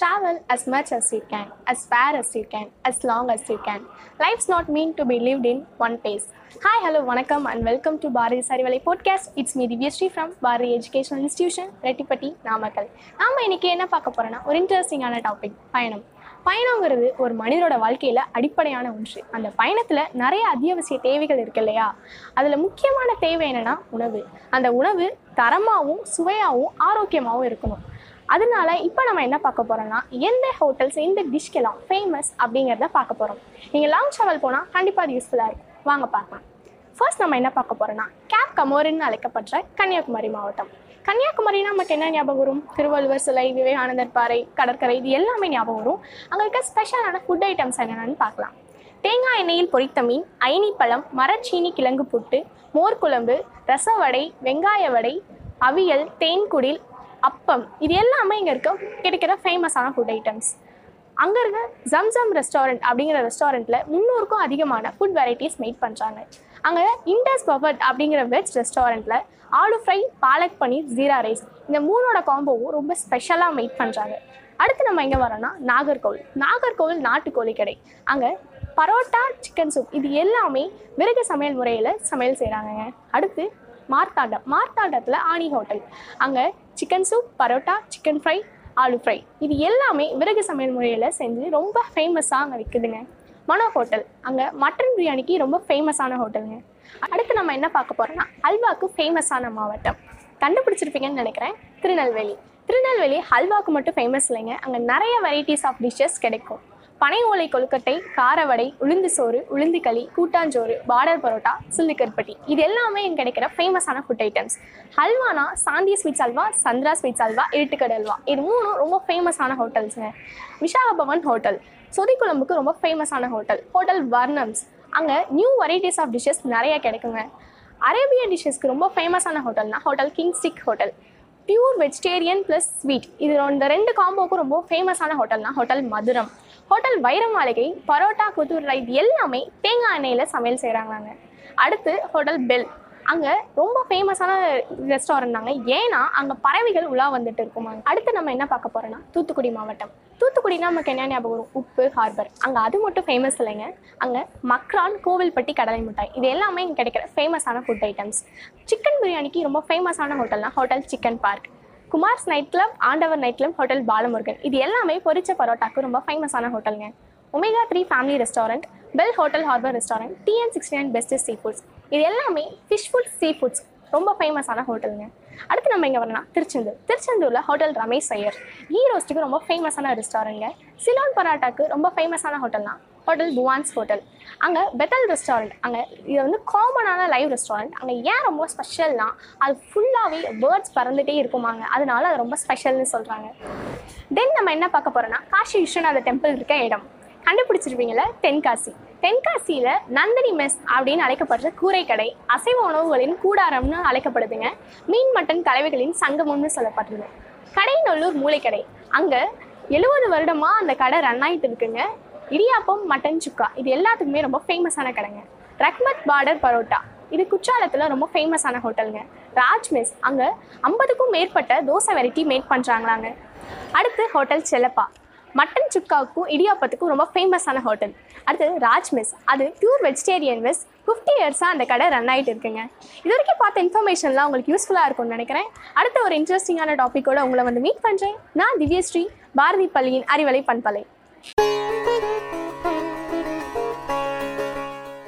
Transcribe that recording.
Travel as much as you can, as far as you can, as long as you can. Life's not meant to be lived in one place. Hi hello வணக்கம் and welcome to Bharathi Arivalai podcast it's me Divyashree from Bharathi educational institution Reddipatti Namakkal. நாம் இன்னைக்கு என்ன பார்க்க போகிறோன்னா ஒரு இன்ட்ரெஸ்டிங்கான topic பயணம். பயணங்கிறது ஒரு மனிதரோட வாழ்க்கையில் அடிப்படையான ஒன்று. அந்த பயணத்தில் நிறைய அத்தியாவசிய தேவைகள் இருக்கு இல்லையா? அதில் முக்கியமான தேவை என்னென்னா உணவு. அந்த உணவு தரமாகவும் சுவையாகவும் ஆரோக்கியமாகவும் இருக்கணும். அதனால இப்போ நம்ம என்ன பார்க்க போறோம்னா எந்த ஹோட்டல்ஸ் எந்த டிஷ்கெல்லாம் ஃபேமஸ் அப்படிங்கிறத பார்க்க போகிறோம் நீங்கள் லாங் ட்ராவல் போனால் கண்டிப்பாக அது யூஸ்ஃபுல்லாக இருக்கும். வாங்க பார்க்கலாம். ஃபர்ஸ்ட் நம்ம என்ன பார்க்க போறோம்னா கேப் கமோரின்னு அழைக்கப்படுற கன்னியாகுமரி மாவட்டம். கன்னியாகுமரினா நமக்கு என்ன ஞாபகம் வரும்? திருவள்ளுவர் சிலை விவேகானந்தர் பாறை கடற்கரை இது எல்லாமே ஞாபகம் வரும். அங்கே இருக்க ஸ்பெஷலான ஃபுட் ஐட்டம்ஸ் என்னென்னு பார்க்கலாம். தேங்காய் எண்ணெயில் பொரித்த மீன் ஐனிப்பழம் மரச்சீனி கிழங்கு புட்டு மோர்குழம்பு ரசவடை வெங்காய வடை அவியல் தேன்குடில் அப்பம். இது எல்லாமே இங்கே இருக்க கிடைக்கிற ஃபேமஸான ஃபுட் ஐட்டம்ஸ் அங்கே இருக்க ஜம்சம் ரெஸ்டாரண்ட் அப்படிங்கிற ரெஸ்டாரண்ட்டில் முந்நூறுக்கும் அதிகமான ஃபுட் வெரைட்டிஸ் மேட் பண்ணுறாங்க அங்கே இண்டஸ் பவர்ட் அப்படிங்கிற வெஜ் ரெஸ்டாரண்ட்டில் ஆலு ஃப்ரை பாலக் பன்னீர் ஜீரா ரைஸ் இந்த மூணோட காம்போவும் ரொம்ப ஸ்பெஷலாக மேட் பண்ணுறாங்க அடுத்து நம்ம எங்கே வரோம்னா நாகர்கோவில். நாகர்கோவில் நாட்டுக்கோழி கடை. அங்கே பரோட்டா சிக்கன் சூப் இது எல்லாமே விறகு சமையல் முறையில் சமையல் செய்கிறாங்க அடுத்து மார்த்தாண்டம். மார்த்தாண்டத்தில் ஆனி ஹோட்டல் அங்கே chicken soup parotta chicken fry aloo fry இது எல்லாமே விறகு சமையல் முறையில் செஞ்சு ரொம்ப ஃபேமஸாக அங்கே விற்குதுங்க மனோ ஹோட்டல். அங்கே மட்டன் பிரியாணிக்கு ரொம்ப ஃபேமஸான ஹோட்டலுங்க. அடுத்து நம்ம என்ன பார்க்க போகிறோம்னா அல்வாக்கு ஃபேமஸான மாவட்டம். கண்டுபிடிச்சிருப்பீங்கன்னு நினைக்கிறேன். திருநெல்வேலி. திருநெல்வேலி ஹல்வாக்கு மட்டும் ஃபேமஸ் இல்லைங்க. அங்கே நிறைய வெரைட்டிஸ் ஆஃப் டிஷ்ஷஸ் கிடைக்கும். பனை ஓலை கொழுக்கட்டை காரவடை உளுந்து சோறு உளுந்து களி கூட்டாஞ்சோறு பார்டர் பரோட்டா சில்லிக்கருப்பட்டி இது எல்லாமே இங்கே கிடைக்கிற ஃபேமஸான ஃபுட் ஐட்டம்ஸ் ஹல்வானா சாந்தி ஸ்வீட்ஸ் அல்வா சந்திரா ஸ்வீட்ஸ் அல்வா இருட்டுக்கடை அல்வா. இது மூணும் ரொம்ப ஃபேமஸான ஹோட்டல்ஸுங்க விசாகபவன் ஹோட்டல் சொதிக்குழம்புக்கு ரொம்ப ஃபேமஸான ஹோட்டல் ஹோட்டல் வர்ணம்ஸ். அங்கே நியூ வெரைட்டிஸ் ஆஃப் டிஷ்ஷஸ் நிறைய கிடைக்குங்க. அரேபியன் டிஷ்ஷஸ்க்கு ரொம்ப ஃபேமஸான ஹோட்டல்னா hotel king stick hotel pure vegetarian plus sweet இது இந்த ரெண்டு காம்போக்கும் ரொம்ப ஃபேமஸான ஹோட்டல்னா ஹோட்டல் மதுரம். ஹோட்டல் வைரமாளிகை பரோட்டா குதூர் ரைட் எல்லாமே தேங்காய் எண்ணெயில் சமையல் செய்கிறாங்களாங்க அடுத்து ஹோட்டல் பெல். அங்கே ரொம்ப ஃபேமஸான ரெஸ்டாரண்ட் தாங்க. ஏன்னா அங்கே பறவைகள் உலா வந்துட்டு இருக்குமாங்க. அடுத்து நம்ம என்ன பார்க்க போகிறோம்னா தூத்துக்குடி மாவட்டம். தூத்துக்குடினா நமக்கு என்ன ஞாபகம் வரும்? உப்பு ஹார்பர் அங்கே அது மட்டும் ஃபேமஸ் இல்லைங்க. அங்கே மக்ரான் கோவில்பட்டி கடலை மிட்டாய். இது எல்லாமே இங்கே கிடைக்கிற ஃபேமஸான ஃபுட் ஐட்டம்ஸ் சிக்கன் பிரியாணிக்கு ரொம்ப ஃபேமஸான ஹோட்டல்னா hotel chicken park. Kumars night club Andavar night club hotel Balamurugan. இது எல்லாமே பொரிச்ச பரோட்டாக்கு ரொம்ப ஃபேமஸான ஹோட்டலுங்க. Omega three family restaurant bell hotel harbour restaurant TN sixty nine best sea foods இது எல்லாமே ஃபிஷ் ஃபுட் சீ ஃபுட்ஸ் ரொம்ப ஃபேமஸான ஹோட்டலுங்க. அடுத்து நம்ம இங்கே வரலாம். திருச்செந்தூர். திருச்செந்தூரில் ஹோட்டல் ரமேஷ் ஐயர். ஈ ரோஸ்ட்டுக்கு ரொம்ப ஃபேமஸான ரெஸ்டாரண்ட்ங்க சிலோன் பரோட்டாக்கு ரொம்ப ஃபேமஸான ஹோட்டல்னா ஹோட்டல் புவான்ஸ் ஹோட்டல். அங்கே பெத்தல் ரெஸ்டாரண்ட் அங்கே இது வந்து காமனான லைவ் ரெஸ்டாரண்ட் அங்கே ஏன் ரொம்ப ஸ்பெஷல்னா அது ஃபுல்லாகவே பேர்ட்ஸ் பறந்துகிட்டே இருக்குமாங்க. அதனால அது ரொம்ப ஸ்பெஷல்னு சொல்கிறாங்க தென் நம்ம என்ன பார்க்க போகிறோம்னா காஷி விஸ்வநாத டெம்பிள் இருக்க இடம். கண்டுபிடிச்சிருப்பீங்கள தென்காசி. தென்காசியில் நந்தினி மெஸ் அப்படின்னு அழைக்கப்படுற கூரைக்கடை அசைவ உணவுகளின் கூடாரம்னு அழைக்கப்படுதுங்க. மீன் மட்டன் கலவைகளின் சங்கமம்னு சொல்லப்படுது கடைநல்லூர் மூளைக்கடை. அங்கே எழுபது வருடமாக அந்த கடை ரன் ஆகிட்டு இருக்குங்க. இடியாப்பம் மட்டன் சுக்கா. இது எல்லாத்துக்குமே ரொம்ப ஃபேமஸான கடைங்க. ரக்மத் பார்டர் பரோட்டா. இது குற்றாலத்தில் ரொம்ப ஃபேமஸான ஹோட்டலுங்க. ராஜ் மெஸ் அங்கே ஐம்பதுக்கும் மேற்பட்ட தோசை வெரைட்டி மேக் பண்ணுறாங்களாங்க அடுத்து ஹோட்டல் செல்லப்பா. மட்டன் சுக்காவுக்கும் இடியாப்பத்துக்கும் ரொம்ப ஃபேமஸான ஹோட்டல். அடுத்தது ராஜ் மெஸ். அது பியூர் வெஜிடேரியன் மெஸ் ஃபிஃப்டி இயர்ஸாக அந்த கடை ரன் ஆகிட்டு இருக்குங்க. இது வரைக்கும் பார்த்த இன்ஃபர்மேஷன்லாம் உங்களுக்கு யூஸ்ஃபுல்லாக இருக்கும்னு நினைக்கிறேன். அடுத்த ஒரு இன்ட்ரெஸ்டிங்கான டாப்பிக்கோட உங்களை வந்து மீட் பண்ணுறேன் நான் திவ்யஸ்ரீ பாரதி பள்ளியின் அறிவலை பண்பலை. Tcharam.